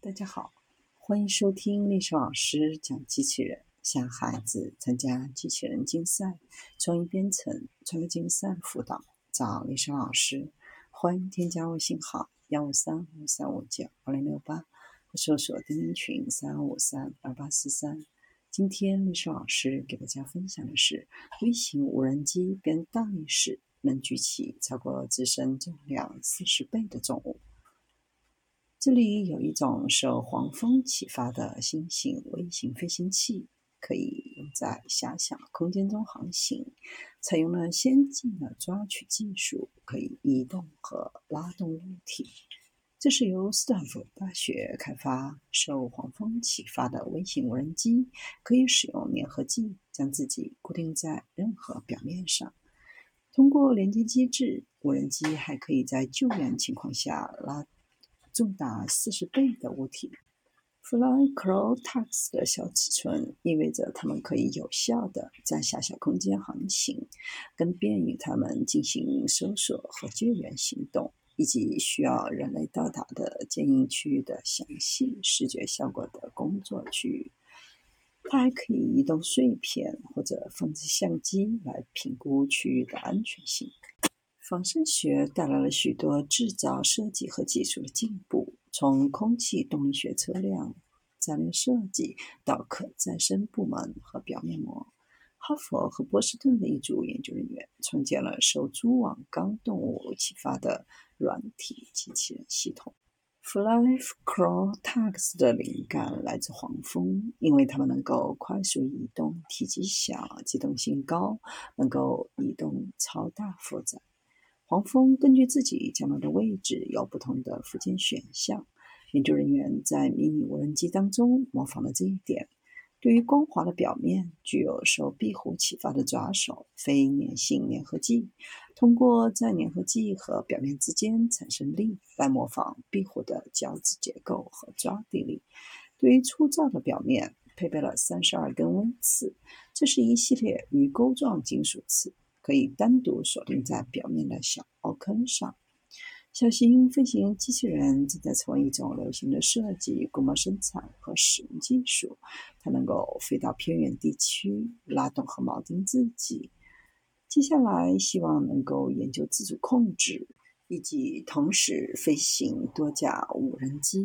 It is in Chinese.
大家好，欢迎收听历史老师讲机器人，向孩子参加机器人竞赛、创意编程、创客竞赛辅导，找历史老师。欢迎添加微信号幺五三五三五九二零六八，或搜索钉钉群三五三二八四三。今天历史老师给大家分享的是，微型无人机跟大力士能举起超过自身重量四十倍的重物。这里有一种受黄蜂启发的新型微型飞行器，可以用在狭小空间中航行，采用了先进的抓取技术，可以移动和拉动物体。这是由斯坦福大学开发、受黄蜂启发的微型无人机，可以使用粘合剂将自己固定在任何表面上。通过连接机制，无人机还可以在救援情况下拉。重达四十倍的物体，Flycrow-Tax 的小尺寸意味着它们可以有效地在狭小空间航行，更便于它们进行搜索和救援行动，以及需要人类到达的坚硬区域的详细视觉效果的工作区域。它还可以移动碎片或者放置相机来评估区域的安全性。仿生学带来了许多制造设计和技术的进步，从空气动力学车辆、战略设计到可再生部门和表面膜。哈佛和波士顿的一组研究人员创建了受蛛网纲动物启发的软体机器人系统。Flycrow-Tax 的灵感来自黄蜂，因为它们能够快速移动、体积小、机动性高，能够移动超大负载。黄蜂根据自己降落的位置有不同的附件选项。研究人员在迷你无人机当中模仿了这一点。对于光滑的表面，具有受壁虎启发的抓手非粘性粘合剂，通过在粘合剂和表面之间产生力来模仿壁虎的脚趾结构和抓地力。对于粗糙的表面，配备了三十二根温刺，这是一系列鱼钩状金属刺。可以单独锁定在表面的小凹坑上。小型飞行机器人正在成为一种流行的设计、规模生产和使用技术。它能够飞到偏远地区，拉动和铆钉自己。接下来，希望能够研究自主控制，以及同时飞行多架无人机。